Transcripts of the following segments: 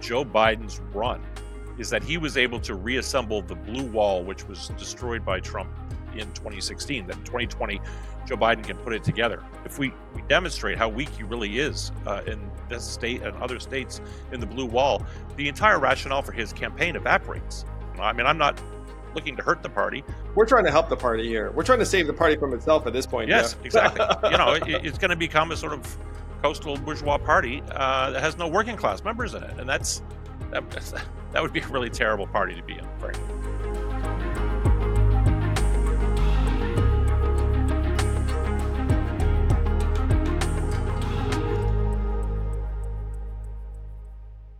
Joe Biden's run is that he was able to reassemble the blue wall, which was destroyed by Trump in 2016. That in 2020, Joe Biden can put it together. If we, we demonstrate how weak he really is uh, in this state and other states in the blue wall, the entire rationale for his campaign evaporates. I mean, I'm not looking to hurt the party. We're trying to help the party here. We're trying to save the party from itself at this point. Yes, exactly. you know, it, it's going to become a sort of coastal bourgeois party uh, that has no working class members in it, and that's that, that would be a really terrible party to be in, frankly.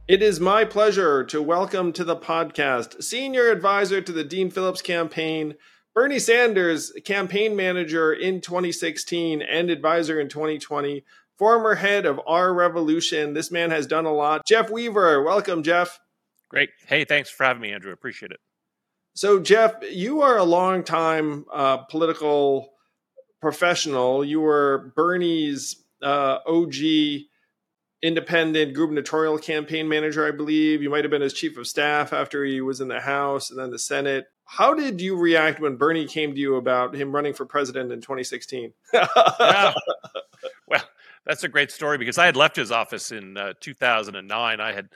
It is my pleasure to welcome to the podcast senior advisor to the Dean Phillips campaign, Bernie Sanders, campaign manager in 2016 and advisor in 2020, former head of Our Revolution. This man has done a lot. Jeff Weaver, welcome, Jeff. Great. Hey, thanks for having me, Andrew. Appreciate it. So, Jeff, you are a long time uh, political professional. You were Bernie's uh, OG independent gubernatorial campaign manager, I believe. You might have been his chief of staff after he was in the House and then the Senate. How did you react when Bernie came to you about him running for president in 2016? yeah. That's a great story because I had left his office in uh, 2009. I had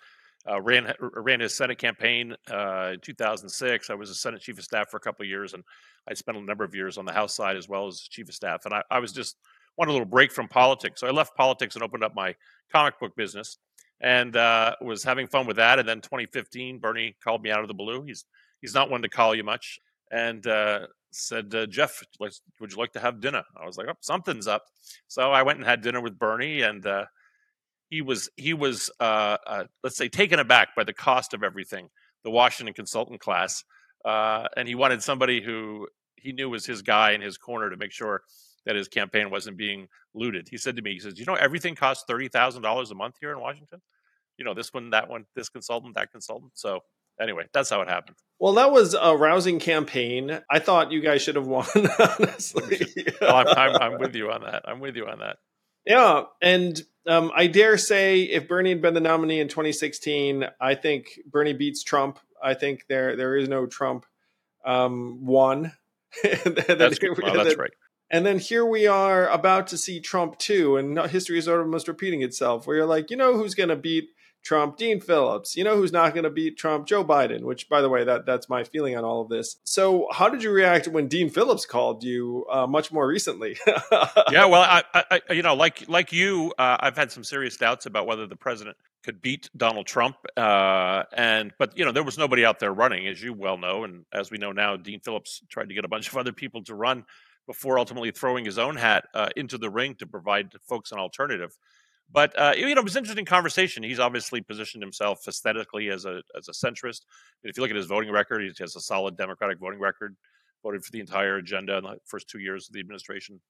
uh, ran ran his Senate campaign uh, in 2006. I was a Senate chief of staff for a couple of years, and I spent a number of years on the House side as well as chief of staff. And I, I was just wanted a little break from politics, so I left politics and opened up my comic book business, and uh, was having fun with that. And then 2015, Bernie called me out of the blue. He's he's not one to call you much, and uh, said, uh, Jeff, would you like to have dinner? I was like, oh, something's up. So I went and had dinner with Bernie, and uh, he was he was uh, uh, let's say taken aback by the cost of everything, the Washington consultant class, uh, and he wanted somebody who he knew was his guy in his corner to make sure that his campaign wasn't being looted. He said to me, he says, you know, everything costs thirty thousand dollars a month here in Washington. You know, this one, that one, this consultant, that consultant. So anyway, that's how it happened. Well, that was a rousing campaign. I thought you guys should have won. Honestly, well, I'm, I'm, I'm, with you on that. I'm with you on that. Yeah, and um, I dare say, if Bernie had been the nominee in 2016, I think Bernie beats Trump. I think there there is no Trump um, one. that's, that's right. And then here we are about to see Trump too, and history is almost repeating itself. Where you're like, you know, who's going to beat Trump, Dean Phillips. You know who's not going to beat Trump? Joe Biden. Which, by the way, that that's my feeling on all of this. So, how did you react when Dean Phillips called you uh, much more recently? yeah, well, I, I, you know, like like you, uh, I've had some serious doubts about whether the president could beat Donald Trump. Uh, and but you know, there was nobody out there running, as you well know, and as we know now, Dean Phillips tried to get a bunch of other people to run before ultimately throwing his own hat uh, into the ring to provide folks an alternative. But uh, you know, it was an interesting conversation. He's obviously positioned himself aesthetically as a as a centrist. if you look at his voting record, he has a solid Democratic voting record. Voted for the entire agenda in the first two years of the administration.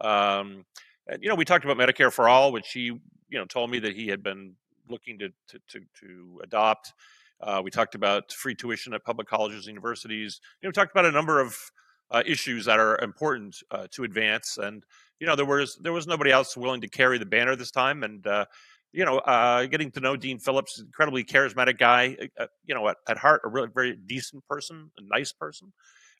Um, and, you know, we talked about Medicare for all, which he you know told me that he had been looking to to to, to adopt. Uh, we talked about free tuition at public colleges and universities. You know, we talked about a number of uh, issues that are important uh, to advance. And you know, there was there was nobody else willing to carry the banner this time. And uh, you know, uh, getting to know Dean Phillips, incredibly charismatic guy. Uh, you know, at, at, heart, a really very decent person, a nice person,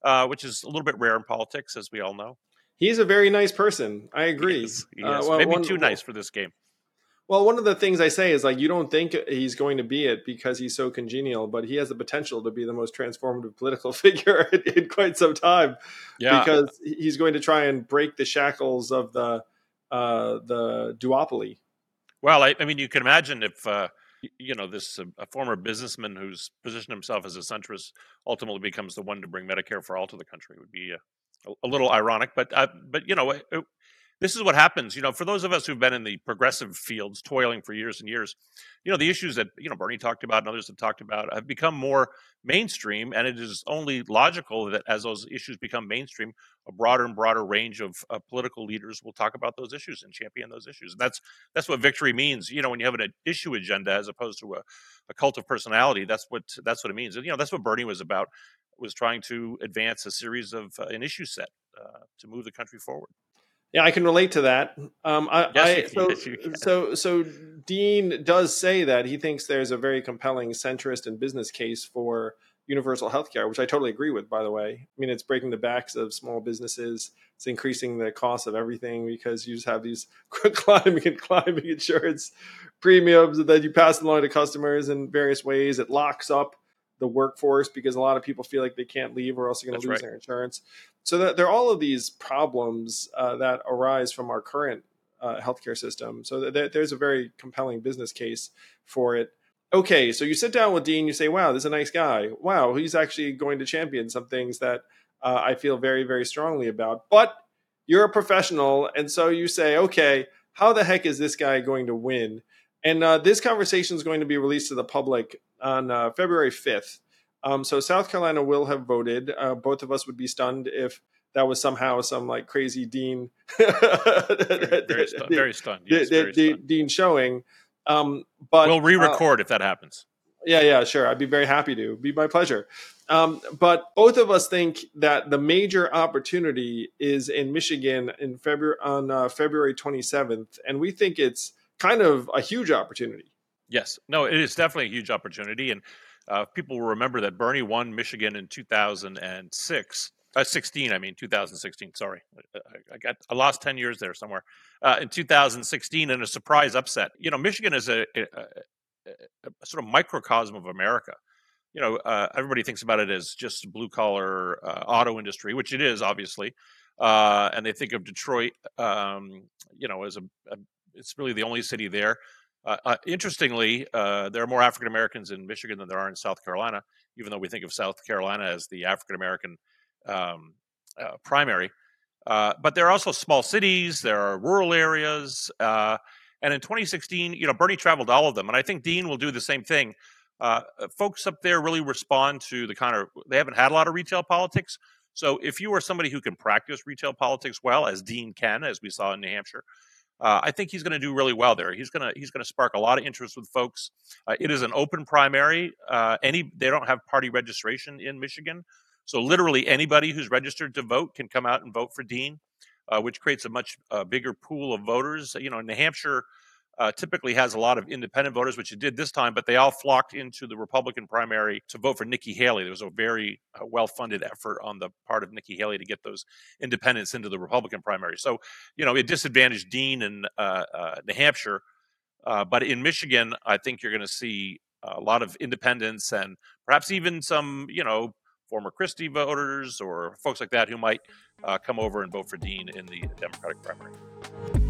uh, which is a little bit rare in politics, as we all know. He's a very nice person. I agree. He is. He is. Well, Maybe one, too nice for this game. Well, one of the things I say is like you don't think he's going to be it because he's so congenial, but he has the potential to be the most transformative political figure in, in quite some time. Yeah, because he's going to try and break the shackles of the uh, the duopoly. Well, I, I, mean, you can imagine if uh, you know this uh, a former businessman who's positioned himself as a centrist ultimately becomes the one to bring Medicare for all to the country. It would be a, a little ironic, but uh, but you know, it, this is what happens. You know, for those of us who've been in the progressive fields, toiling for years and years, you know, the issues that you know Bernie talked about and others have talked about have become more mainstream, and it is only logical that as those issues become mainstream, a broader and broader range of uh, political leaders will talk about those issues and champion those issues. And that's that's what victory means. You know, when you have an issue agenda as opposed to a, a cult of personality, that's what that's what it means. And you know, that's what Bernie was about was trying to advance a series of uh, an issue set uh, to move the country forward. Yeah, I can relate to that. Um, I, yes, I, so, yes, so, so Dean does say that he thinks there's a very compelling centrist and business case for universal health care, which I totally agree with, by the way. I mean, it's breaking the backs of small businesses. It's increasing the cost of everything because you just have these climbing and climbing insurance premiums then you pass along to customers in various ways. It locks up the workforce because a lot of people feel like they can't leave or else they're going to lose right. their insurance. So that there are all of these problems uh, that arise from our current uh, healthcare system. So th- there's a very compelling business case for it. Okay, so you sit down with Dean, you say, "Wow, this is a nice guy. Wow, he's actually going to champion some things that uh, I feel very, very strongly about." But you're a professional, and so you say, "Okay, how the heck is this guy going to win?" And uh, this conversation is going to be released to the public on uh, February 5th. Um, so South Carolina will have voted. Uh, both of us would be stunned if that was somehow some like crazy Dean, very, very, stunned. Very stunned. Yes, very stunned. Dean showing. Um, but we'll re-record uh, if that happens. Yeah, yeah, sure. I'd be very happy to. It'd be my pleasure. Um, but both of us think that the major opportunity is in Michigan in February on uh, February 27th, and we think it's kind of a huge opportunity. Yes, no, it is definitely a huge opportunity, and uh, people will remember that Bernie won Michigan in 2006. Uh, 16, I mean 2016. Sorry, I, got I lost 10 years there somewhere. Uh, in 2016, in a surprise upset. You know, Michigan is a, a, a, a sort of microcosm of America. You know, uh, everybody thinks about it as just blue collar uh, auto industry, which it is obviously, uh, and they think of Detroit, um, you know, as a, it's really the only city there. Uh, uh, interestingly, uh, there are more African Americans in Michigan than there are in South Carolina, even though we think of South Carolina as the African American um, uh, primary. Uh, but there are also small cities, there are rural areas. Uh, and in 2016, you know, Bernie traveled all of them. And I think Dean will do the same thing. folks up there really respond to the kind of, they haven't had a lot of retail politics. So if you are somebody who can practice retail politics well, as Dean can, as we saw in New Hampshire, uh, I think he's going to do really well there. He's going to he's going to spark a lot of interest with folks. Uh, it is an open primary. Uh, any they don't have party registration in Michigan, so literally anybody who's registered to vote can come out and vote for Dean, uh, which creates a much uh, bigger pool of voters. You know, in New Hampshire, uh, typically has a lot of independent voters, which it did this time, but they all flocked into the Republican primary to vote for Nikki Haley. There was a very uh, well funded effort on the part of Nikki Haley to get those independents into the Republican primary. So, you know, it disadvantaged Dean in uh, uh New Hampshire. Uh, but in Michigan, I think you're going to see a lot of independents and perhaps even some, you know, former Christie voters or folks like that who might uh, come over and vote for Dean in the Democratic primary.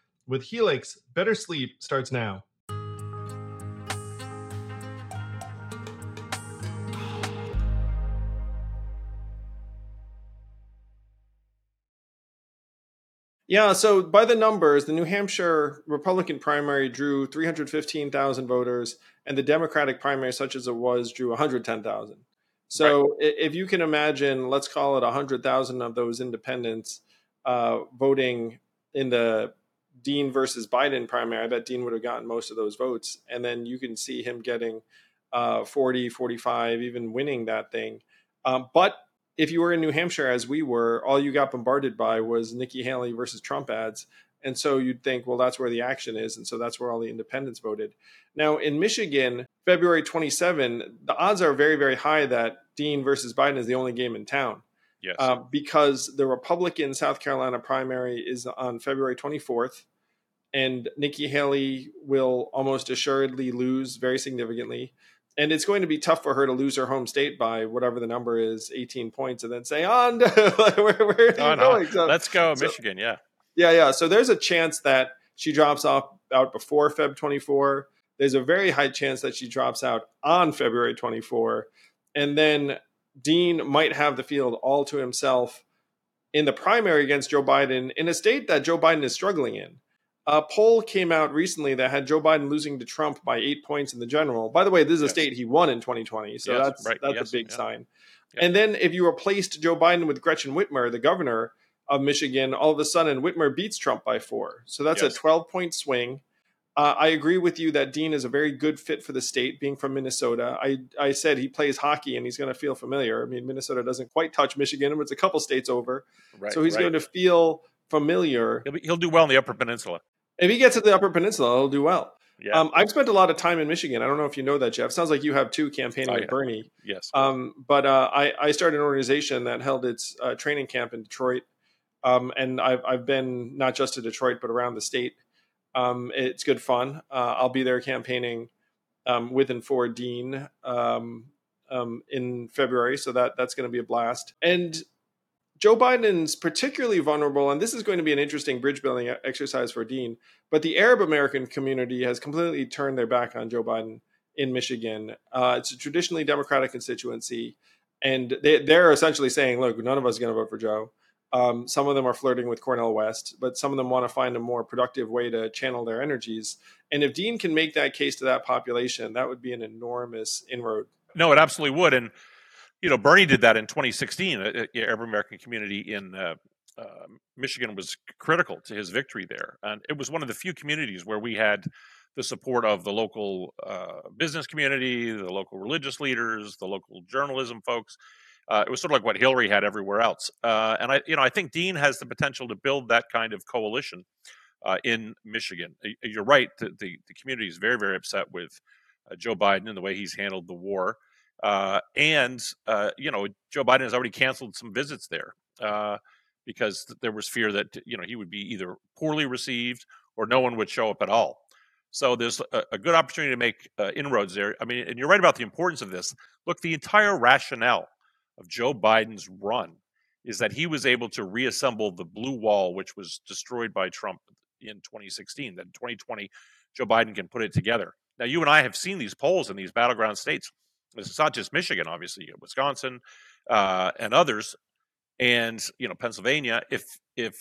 With Helix, better sleep starts now. Yeah, so by the numbers, the New Hampshire Republican primary drew 315,000 voters, and the Democratic primary, such as it was, drew 110,000. So right. if you can imagine, let's call it 100,000 of those independents uh, voting in the Dean versus Biden primary, I bet Dean would have gotten most of those votes. And then you can see him getting uh, 40, 45, even winning that thing. Um, but if you were in New Hampshire, as we were, all you got bombarded by was Nikki Haley versus Trump ads. And so you'd think, well, that's where the action is. And so that's where all the independents voted. Now, in Michigan, February 27, the odds are very, very high that Dean versus Biden is the only game in town. Yes. Uh, because the Republican South Carolina primary is on February 24th, and Nikki Haley will almost assuredly lose very significantly and it's going to be tough for her to lose her home state by whatever the number is, 18 points, and then say, on, where, where are you oh, going? So, Let's go, so, Michigan, yeah. Yeah, yeah. So there's a chance that she drops off out before Feb 24. There's a very high chance that she drops out on February 24. And then Dean might have the field all to himself in the primary against Joe Biden in a state that Joe Biden is struggling in. A poll came out recently that had Joe Biden losing to Trump by eight points in the general. By the way, this is a yes. state he won in 2020, so yes, that's right. that's yes, a big yeah. sign. Yeah. And then if you replaced Joe Biden with Gretchen Whitmer, the governor of Michigan, all of a sudden Whitmer beats Trump by four. So that's a 12 point swing. Uh, I agree with you that Dean is a very good fit for the state, being from Minnesota. I, I said he plays hockey and he's going to feel familiar. I mean, Minnesota doesn't quite touch Michigan, but it's a couple states over. Right, so he's right. going to feel familiar. He'll, be, he'll do well in the Upper Peninsula. If he gets to the Upper Peninsula, he'll do well. Yeah. Um, I've spent a lot of time in Michigan. I don't know if you know that, Jeff. Sounds like you have two campaigning oh, with yeah. Bernie. Yes. Um, but uh, I, I, started an organization that held its uh, training camp in Detroit. Um, and I've, I've been not just to Detroit, but around the state. Um, it's good fun. Uh, I'll be there campaigning um, with and for Dean um, in February. So that, that's going to be a blast. And Joe Biden's particularly vulnerable, and this is going to be an interesting bridge building exercise for Dean. But the Arab American community has completely turned their back on Joe Biden in Michigan. Uh, it's a traditionally Democratic constituency, and they, are essentially saying, "Look, none of us are going to vote for Joe." Um, some of them are flirting with Cornel West, but some of them want to find a more productive way to channel their energies. And if Dean can make that case to that population, that would be an enormous inroad. No, it absolutely would. And you know, Bernie did that in 2016. Uh, every American community in uh, uh, Michigan was critical to his victory there, and it was one of the few communities where we had the support of the local uh, business community, the local religious leaders, the local journalism folks. Uh, it was sort of like what Hillary had everywhere else, uh, and I, you know, I think Dean has the potential to build that kind of coalition in Michigan. You're right; the, the, the community is very, very upset with Joe Biden and the way he's handled the war. Uh, and uh, you know, Joe Biden has already canceled some visits there uh, because there was fear that you know he would be either poorly received or no one would show up at all. So there's a, a good opportunity to make uh, inroads there. I mean, and you're right about the importance of this. Look, the entire rationale of Joe Biden's run is that he was able to reassemble the blue wall, which was destroyed by Trump in 2016. That in 2020, Joe Biden can put it together. Now, you and I have seen these polls in these battleground states it's not just Michigan, obviously, Wisconsin uh, and others, and you know Pennsylvania. If if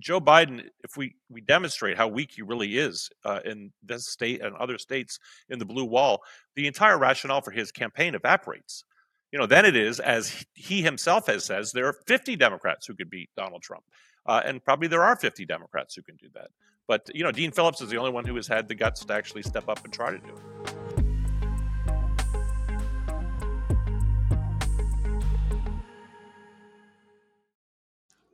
Joe Biden, if we we demonstrate how weak he really is uh, in this state and other states in the blue wall, the entire rationale for his campaign evaporates. You know, then it is as he himself has says there are 50 Democrats who could beat Donald Trump, uh, and probably there are 50 Democrats who can do that. But you know, Dean Phillips is the only one who has had the guts to actually step up and try to do it.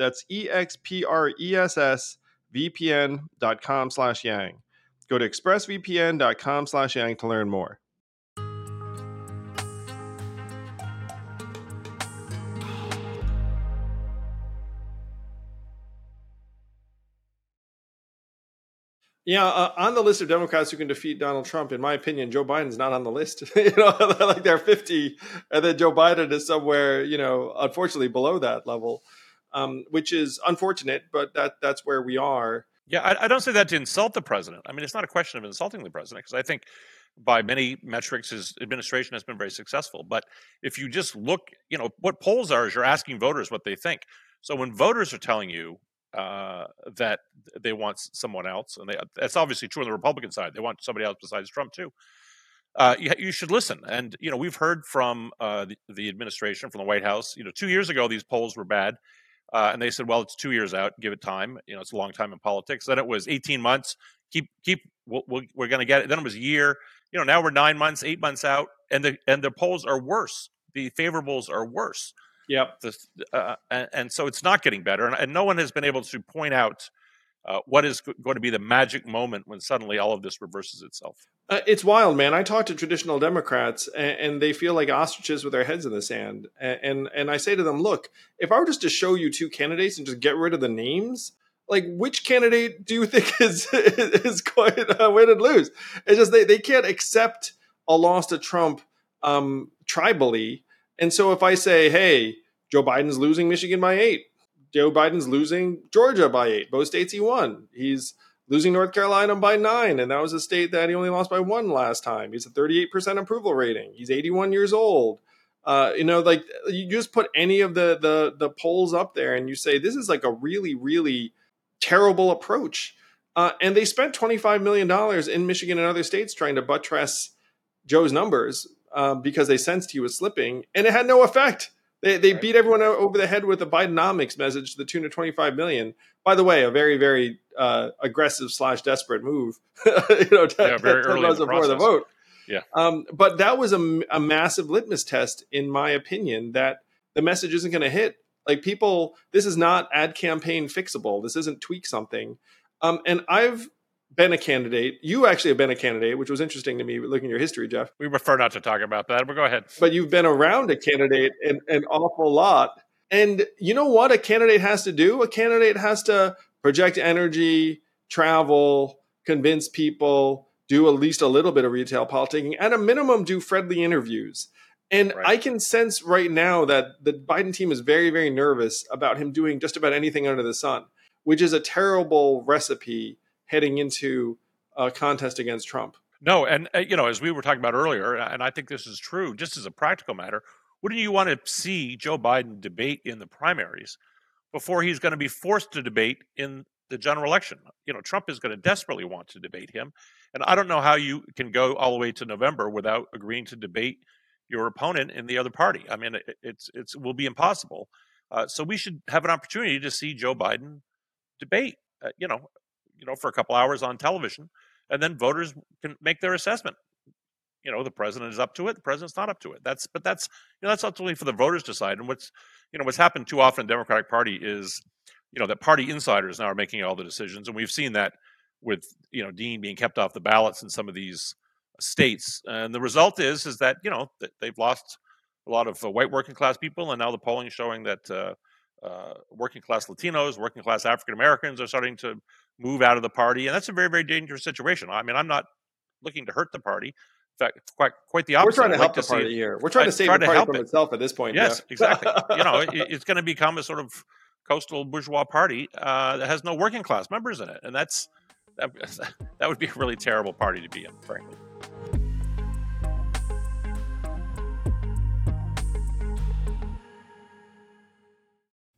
That's E-X-P-R-E-S-S vpn.com slash yang. Go to expressvpn.com slash yang to learn more. Yeah, uh, on the list of Democrats who can defeat Donald Trump, in my opinion, Joe Biden's not on the list. you know, like they're 50, and then Joe Biden is somewhere, you know, unfortunately below that level, um, which is unfortunate, but that that's where we are. Yeah, I, I, don't say that to insult the president. I mean, it's not a question of insulting the president because I think by many metrics his administration has been very successful. But if you just look, you know, what polls are is you're asking voters what they think. So when voters are telling you uh, that they want someone else, and they, that's obviously true on the Republican side. They want somebody else besides Trump too. Uh, you, you, should listen. And you know, we've heard from uh, the, the, administration, from the White House. You know, two years ago these polls were bad, uh, and they said, "Well, it's two years out. Give it time. You know, it's a long time in politics." Then it was 18 months. Keep keep. we we we are going to get it. Then it was a year. You know, now we're nine months, eight months out, and the and the polls are worse. The favorables are worse. Yep. The, uh, and, and, so it's not getting better, and, and, no one has been able to point out uh, what is going to be the magic moment when suddenly all of this reverses itself. Uh, it's wild, man. I talk to traditional Democrats, and, and, they feel like ostriches with their heads in the sand. And, and and I say to them, look, if I were just to show you two candidates and just get rid of the names, like which candidate do you think is is going to win and lose? It's just they, they can't accept a loss to Trump um, tribally and so if I say, hey, Joe Biden's losing Michigan by eight, Joe Biden's losing Georgia by eight, both states he won. He's losing North Carolina by nine, and that was a state that he only lost by one last time. He's a 38% approval rating. He's 81 years old. Uh, you know, like you just put any of the the the polls up there, and you say this is like a really, really terrible approach. Uh, and they spent 25 million dollars in Michigan and other states trying to buttress Joe's numbers um, because they sensed he was slipping, and it had no effect. They, they right. beat everyone over the head with a Bidenomics message to the tune of 25 million. By the way, a very, very uh, aggressive slash desperate move. you know, yeah, very early before the vote. Yeah. Um, but that was a, a massive litmus test, in my opinion, that the message isn't going to hit. Like people, this is not ad campaign fixable. This isn't tweak something. Um, and I've been a candidate. You actually have been a candidate, which was interesting to me looking at your history, Jeff. We prefer not to talk about that, but go ahead. But you've been around a candidate an, an awful lot. And you know what a candidate has to do? A candidate has to project energy, travel, convince people, do at least a little bit of retail politicking, at a minimum, do friendly interviews. And right. I can sense right now that the Biden team is very, very nervous about him doing just about anything under the sun, which is a terrible recipe heading into a contest against Trump. No, and uh, you know, as we were talking about earlier, and I think this is true, just as a practical matter, wouldn't you want to see Joe Biden debate in the primaries before he's going to be forced to debate in the general election? You know, Trump is going to desperately want to debate him, and I don't know how you can go all the way to November without agreeing to debate your opponent in the other party. I mean, it, it's it's will be impossible. Uh, so we should have an opportunity to see Joe Biden debate. Uh, you know, you know, for a couple hours on television, and then voters can make their assessment. You know, the president is up to it, the president's not up to it. That's but that's you know that's ultimately for the voters to decide. And what's you know what's happened too often in the Democratic Party is you know that party insiders now are making all the decisions, and we've seen that with you know Dean being kept off the ballots in some of these states, and the result is is that you know they've lost a lot of uh, white working class people, and now the polling is showing that uh, uh, working class Latinos, working class African Americans are starting to move out of the party, and that's a very very dangerous situation. I mean, I'm not looking to hurt the party. In fact, quite quite the opposite. We're trying to help like the party here. We're trying to save the party from it. itself at this point. Yes, exactly. you know, it, it's going to become a sort of coastal bourgeois party uh, that has no working class members in it, and that's that, that would be a really terrible party to be in, frankly.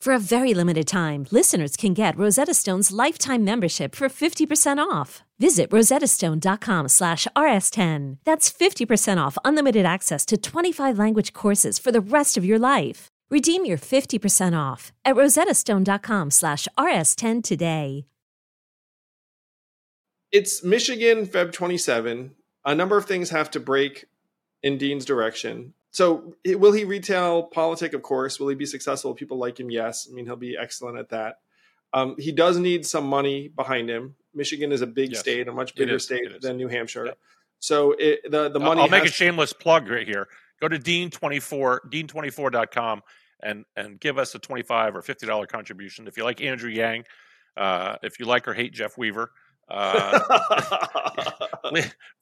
For a very limited time, listeners can get Rosetta Stone's lifetime membership for 50% off. Visit rosettastone.com slash rs10. That's 50% off unlimited access to 25 language courses for the rest of your life. Redeem your 50% off at rosettastone.com slash rs10 today. It's Michigan, Feb 27. A number of things have to break in Dean's direction. So, will he retail politic? Of course. Will he be successful? People like him? Yes. I mean, he'll be excellent at that. Um, he does need some money behind him. Michigan is a big yes. state, a much bigger state than New Hampshire. Yeah. So it, the the money. I'll make a shameless plug right here. Go to Dean twenty four dean24.com and and give us a twenty five or fifty dollar contribution if you like Andrew Yang, uh, if you like or hate Jeff Weaver, uh,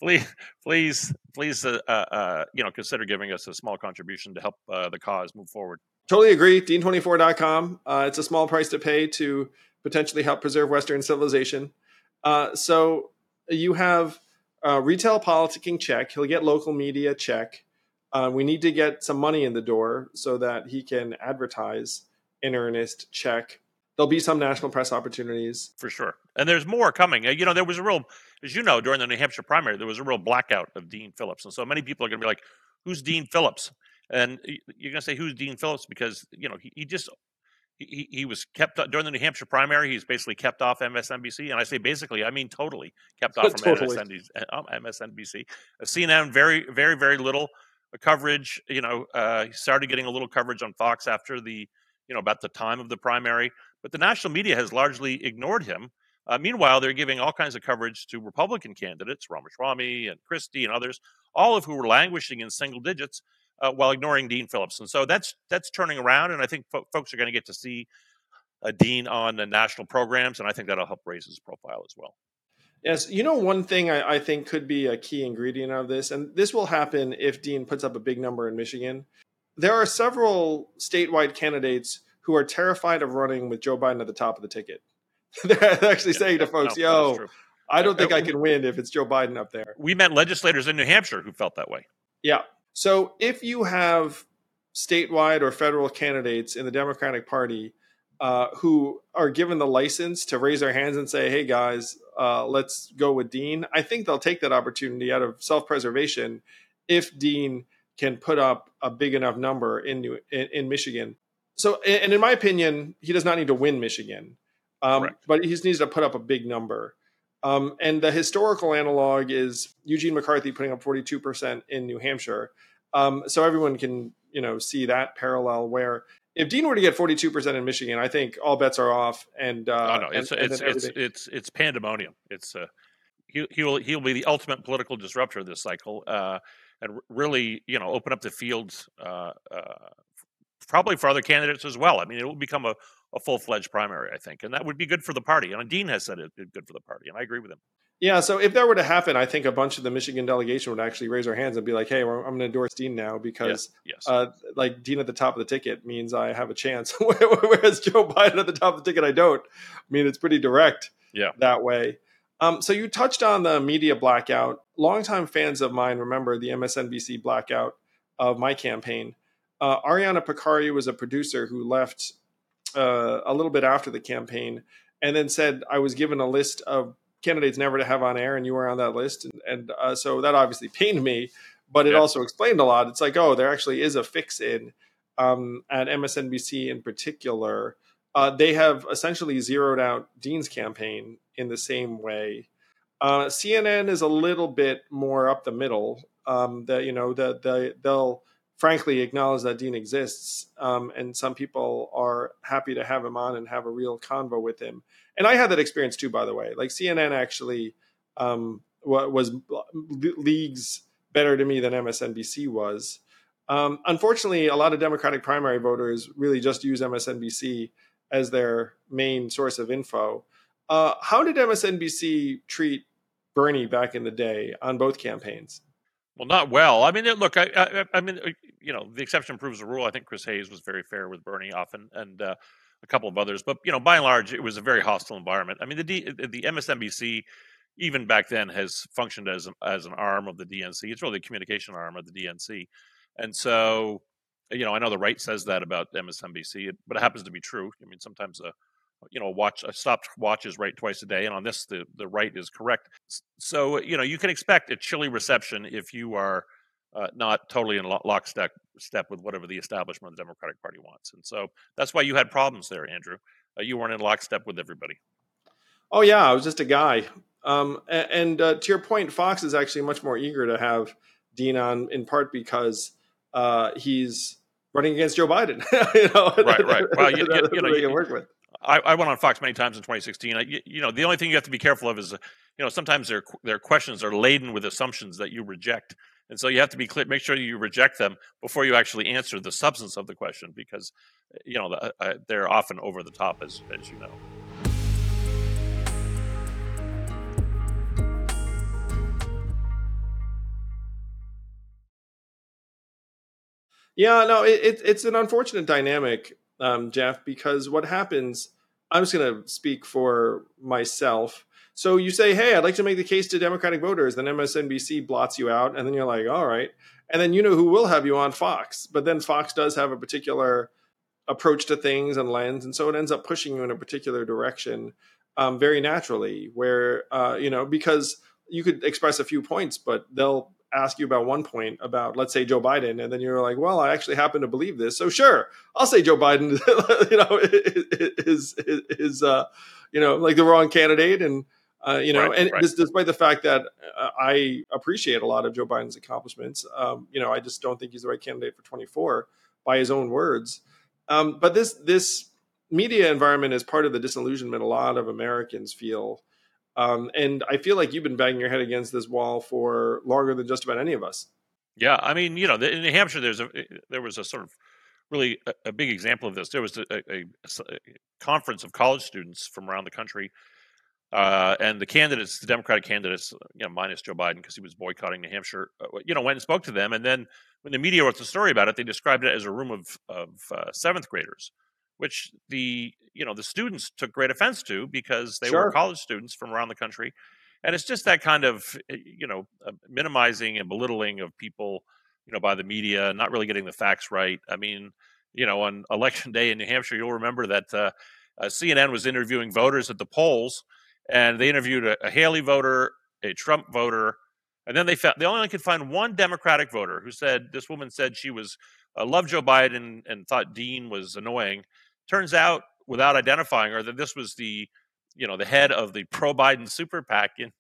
please, please, please, uh, uh, you know, consider giving us a small contribution to help uh, the cause move forward. Totally agree. Dean24.com. Uh, it's a small price to pay to potentially help preserve Western civilization. Uh, so you have retail politicking check. He'll get local media check. we need to get some money in the door so that he can advertise in earnest check there'll be some national press opportunities for sure and there's more coming you know there was a real as you know during the new hampshire primary there was a real blackout of dean phillips and so many people are going to be like who's dean phillips and you're going to say who's dean phillips because you know he, he just he, he was kept during the New Hampshire primary. He's basically kept off MSNBC, and I say basically, I mean totally kept off from totally. MSNBC. Uh, CNN very, very, very little coverage. You know, uh, he started getting a little coverage on Fox after the, you know, about the time of the primary. But the national media has largely ignored him. Uh, meanwhile, they're giving all kinds of coverage to Republican candidates, Ramaswamy and Christie and others, all of who were languishing in single digits uh, while ignoring Dean Phillips. And so that's that's turning around, and I think fo- folks are going to get to see a Dean on the national programs, and I think that'll help raise his profile as well. Yes, you know one thing I, I think could be a key ingredient of this, and this will happen if Dean puts up a big number in Michigan. There are several statewide candidates who are terrified of running with Joe Biden at the top of the ticket. They're actually yeah, saying to folks, no, "Yo, I don't think I can win if it's Joe Biden up there." We met legislators in New Hampshire who felt that way. Yeah. So if you have statewide or federal candidates in the Democratic Party uh, who are given the license to raise their hands and say, "Hey guys, uh, let's go with Dean," I think they'll take that opportunity out of self-preservation if Dean can put up a big enough number in New, in, in Michigan so, and in my opinion, he does not need to win Michigan, um, but he just needs to put up a big number. Um, and the historical analog is Eugene McCarthy putting up 42% in New Hampshire. Um, so everyone can, you know, see that parallel where if Dean were to get 42% in Michigan, I think all bets are off. And, uh, oh, no, it's, and, it's, and it's, it's, it's, pandemonium. It's, uh, he, he'll, he'll be the ultimate political disruptor of this cycle. Uh, and really, you know, open up the fields uh, uh, probably for other candidates as well. I mean, it will become a, a full fledged primary, I think, and that would be good for the party. And Dean has said it's good for the party, and I agree with him. Yeah, so if that were to happen, I think a bunch of the Michigan delegation would actually raise their hands and be like, "Hey, I'm going to endorse Dean now because, yes, yes. Uh, like Dean at the top of the ticket means I have a chance, whereas Joe Biden at the top of the ticket, I don't. I mean, it's pretty direct, yeah, that way. Um, so you touched on the media blackout. Longtime fans of mine remember the MSNBC blackout of my campaign. Uh, Ariana Pekary was a producer who left uh, a little bit after the campaign and then said I was given a list of candidates never to have on air, and you were on that list, and, and uh, so that obviously pained me, but it yeah. also explained a lot. It's like, oh, there actually is a fix in um, at MSNBC in particular. Uh, they have essentially zeroed out Dean's campaign in the same way. Uh, CNN is a little bit more up the middle. Um, that you know, that the, they'll frankly acknowledge that Dean exists, um, and some people are happy to have him on and have a real convo with him. And I had that experience too, by the way. Like CNN actually um, was leagues better to me than MSNBC was. Um, unfortunately, a lot of Democratic primary voters really just use MSNBC as their main source of info. Uh, how did MSNBC treat Bernie back in the day on both campaigns? Well, not well. I mean, look, I, I, I, mean, you know, the exception proves the rule. I think Chris Hayes was very fair with Bernie often, and uh, a couple of others. But you know, by and large, it was a very hostile environment. I mean, the D, the MSNBC, even back then, has functioned as as an arm of the DNC. It's really the communication arm of the DNC, and so you know, I know the right says that about MSNBC, but it happens to be true. I mean, sometimes a you know watch a stopped watch is right twice a day, and on this the the right is correct. So you know you can expect a chilly reception if you are uh, not totally in lockstep step with whatever the establishment of the Democratic Party wants, and so that's why you had problems there, Andrew. Uh, you weren't in lockstep with everybody. Oh yeah, I was just a guy. Um, and, and uh, to your point, Fox is actually much more eager to have Dean on, in part because uh, he's running against Joe Biden. you know, right, right. Well, you, you, you know, you, work with. I, I, went on Fox many times in 2016. I, you, you, know, the only thing you have to be careful of is, uh, you know, sometimes their their questions are laden with assumptions that you reject, and so you have to be clear. Make sure you reject them before you actually answer the substance of the question, because, you know, uh they're often over the top, as as you know. Yeah, no, it, it, it's an unfortunate dynamic, um, Jeff, because what happens, I'm just going to speak for myself. So you say, hey, I'd like to make the case to Democratic voters. Then MSNBC blots you out. And then you're like, all right. And then you know who will have you on Fox. But then Fox does have a particular approach to things and lens. And so it ends up pushing you in a particular direction um, very naturally, where, uh, you know, because you could express a few points, but they'll ask you about one point about let's say Joe Biden and then you're like well I actually happen to believe this so sure I'll say Joe Biden you know is is uh you know like the wrong candidate and uh, you know, right, and right. This, despite the fact that uh, I appreciate a lot of Joe Biden's accomplishments, um, you know, I just don't think he's the right candidate for 24 by his own words. Um, but this this media environment is part of the disillusionment a lot of Americans feel um, and I feel like you've been banging your head against this wall for longer than just about any of us. Yeah, I mean, you know, in New Hampshire, there's a eh, there was a sort of really a, a big example of this. There was a, a, a, conference of college students from around the country, uh, and the candidates, the Democratic candidates, you know, minus Joe Biden because he was boycotting New Hampshire, uh, you know, went and spoke to them. And then when the media wrote the story about it, they described it as a room of of uh, seventh graders which the you know the students took great offense to because they sure. were college students from around the country and it's just that kind of eh, you know uh, minimizing and belittling of people you know by the media not really getting the facts right i mean you know on election day in new hampshire you'll remember that uh, uh, cnn was interviewing voters at the polls and they interviewed a, a haley voter a trump voter and then they found they only could find one democratic voter who said this woman said she was uh, loved joe biden and thought dean was annoying Turns out, without identifying her, that this was the you know the head of the pro Biden super PAC in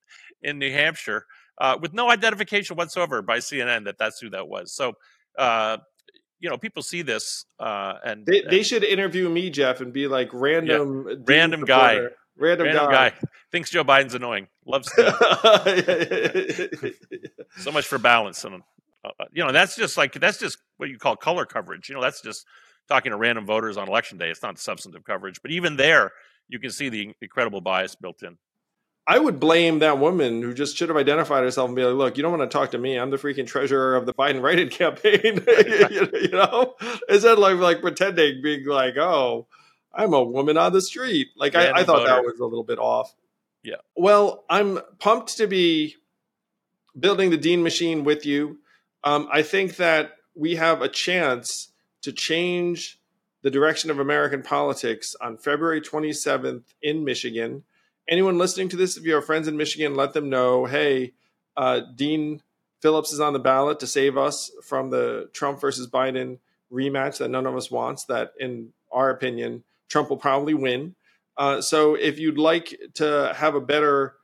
in New Hampshire, uh, with no identification whatsoever by CNN that that's who that was. So. Uh, you know, people see this, uh, and they, they should interview me, Jeff, and be like random, yeah, random guy, random, random guy. guy. thinks Joe Biden's annoying, loves so much for balance, and uh, you know that's just like that's just what you call color coverage. You know, that's just talking to random voters on election day. It's not substantive coverage, but even there, you can see the incredible bias built in. I would blame that woman who just should have identified herself and be like, "Look, you don't want to talk to me. I'm the freaking treasurer of the Biden write campaign." you, know, instead like like pretending, being like, "Oh, I'm a woman on the street." Like I, I, thought voter. that was a little bit off. Yeah. Well, I'm pumped to be building the Dean machine with you. Um, I think that we have a chance to change the direction of American politics on February 27th in Michigan. Anyone listening to this, if you have friends in Michigan, let them know hey, uh, Dean Phillips is on the ballot to save us from the Trump versus Biden rematch that none of us wants, that in our opinion, Trump will probably win. Uh, so if you'd like to have a better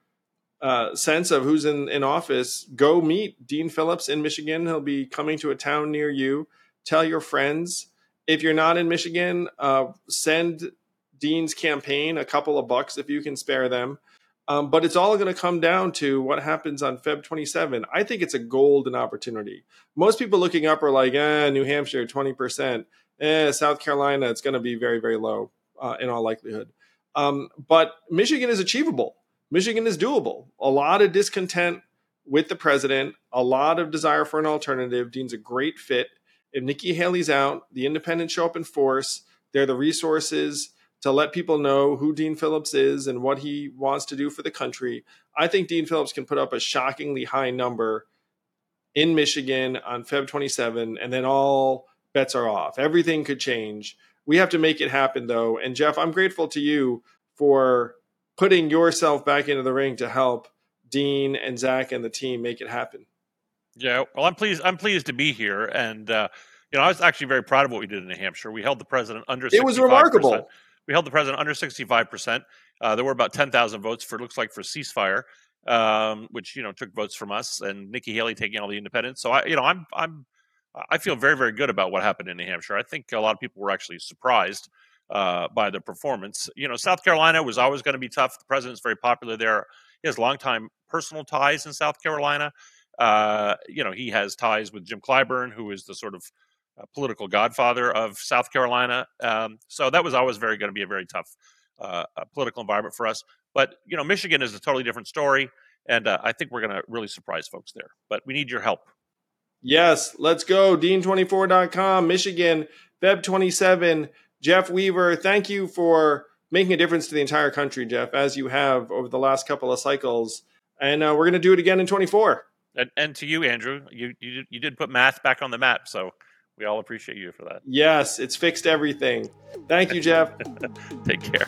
uh, sense of who's in, in office, go meet Dean Phillips in Michigan. He'll be coming to a town near you. Tell your friends. If you're not in Michigan, uh, send Dean's campaign a couple of bucks if you can spare them. Um, but it's all going to come down to what happens on Feb 27. I think it's a golden opportunity. Most people looking up are like, eh, New Hampshire, 20%. Eh, South Carolina, it's going to be very, very low uh, in all likelihood. Um, but Michigan is achievable. Michigan is doable. A lot of discontent with the president, a lot of desire for an alternative. Dean's a great fit. If Nikki Haley's out, the independents show up in force. They're the resources to let people know who Dean Phillips is and what he wants to do for the country. I think Dean Phillips can put up a shockingly high number in Michigan on Feb 27, and then all bets are off. Everything could change. We have to make it happen, though. And Jeff, I'm grateful to you for putting yourself back into the ring to help Dean and Zach and the team make it happen. Yeah, well, I'm pleased. I'm pleased to be here, and uh, you know, I was actually very proud of what we did in New Hampshire. We held the president under. It was remarkable we held the president under 65%. Uh, there were about 10,000 votes for, it looks like, for ceasefire, um, which, you know, took votes from us and Nikki Haley taking all the independents. So, I, you know, I'm, I'm, I feel very, very good about what happened in New Hampshire. I think a lot of people were actually surprised uh, by the performance. You know, South Carolina was always going to be tough. The president's very popular there. He has longtime personal ties in South Carolina. Uh, you know, he has ties with Jim Clyburn, who is the sort of political godfather of South Carolina. Um, so that was always very going to be a very tough uh, political environment for us. But you know, Michigan is a totally different story, and uh, I think we're going to really surprise folks there. But we need your help. Yes, let's go. Dean24.com, Michigan, Feb 27. Jeff Weaver, thank you for making a difference to the entire country, Jeff, as you have over the last couple of cycles. And uh, we're going to do it again in 24. And, and to you, Andrew, you, you you did put math back on the map, so we all appreciate you for that. Yes, it's fixed everything. Thank you, Jeff. Take care.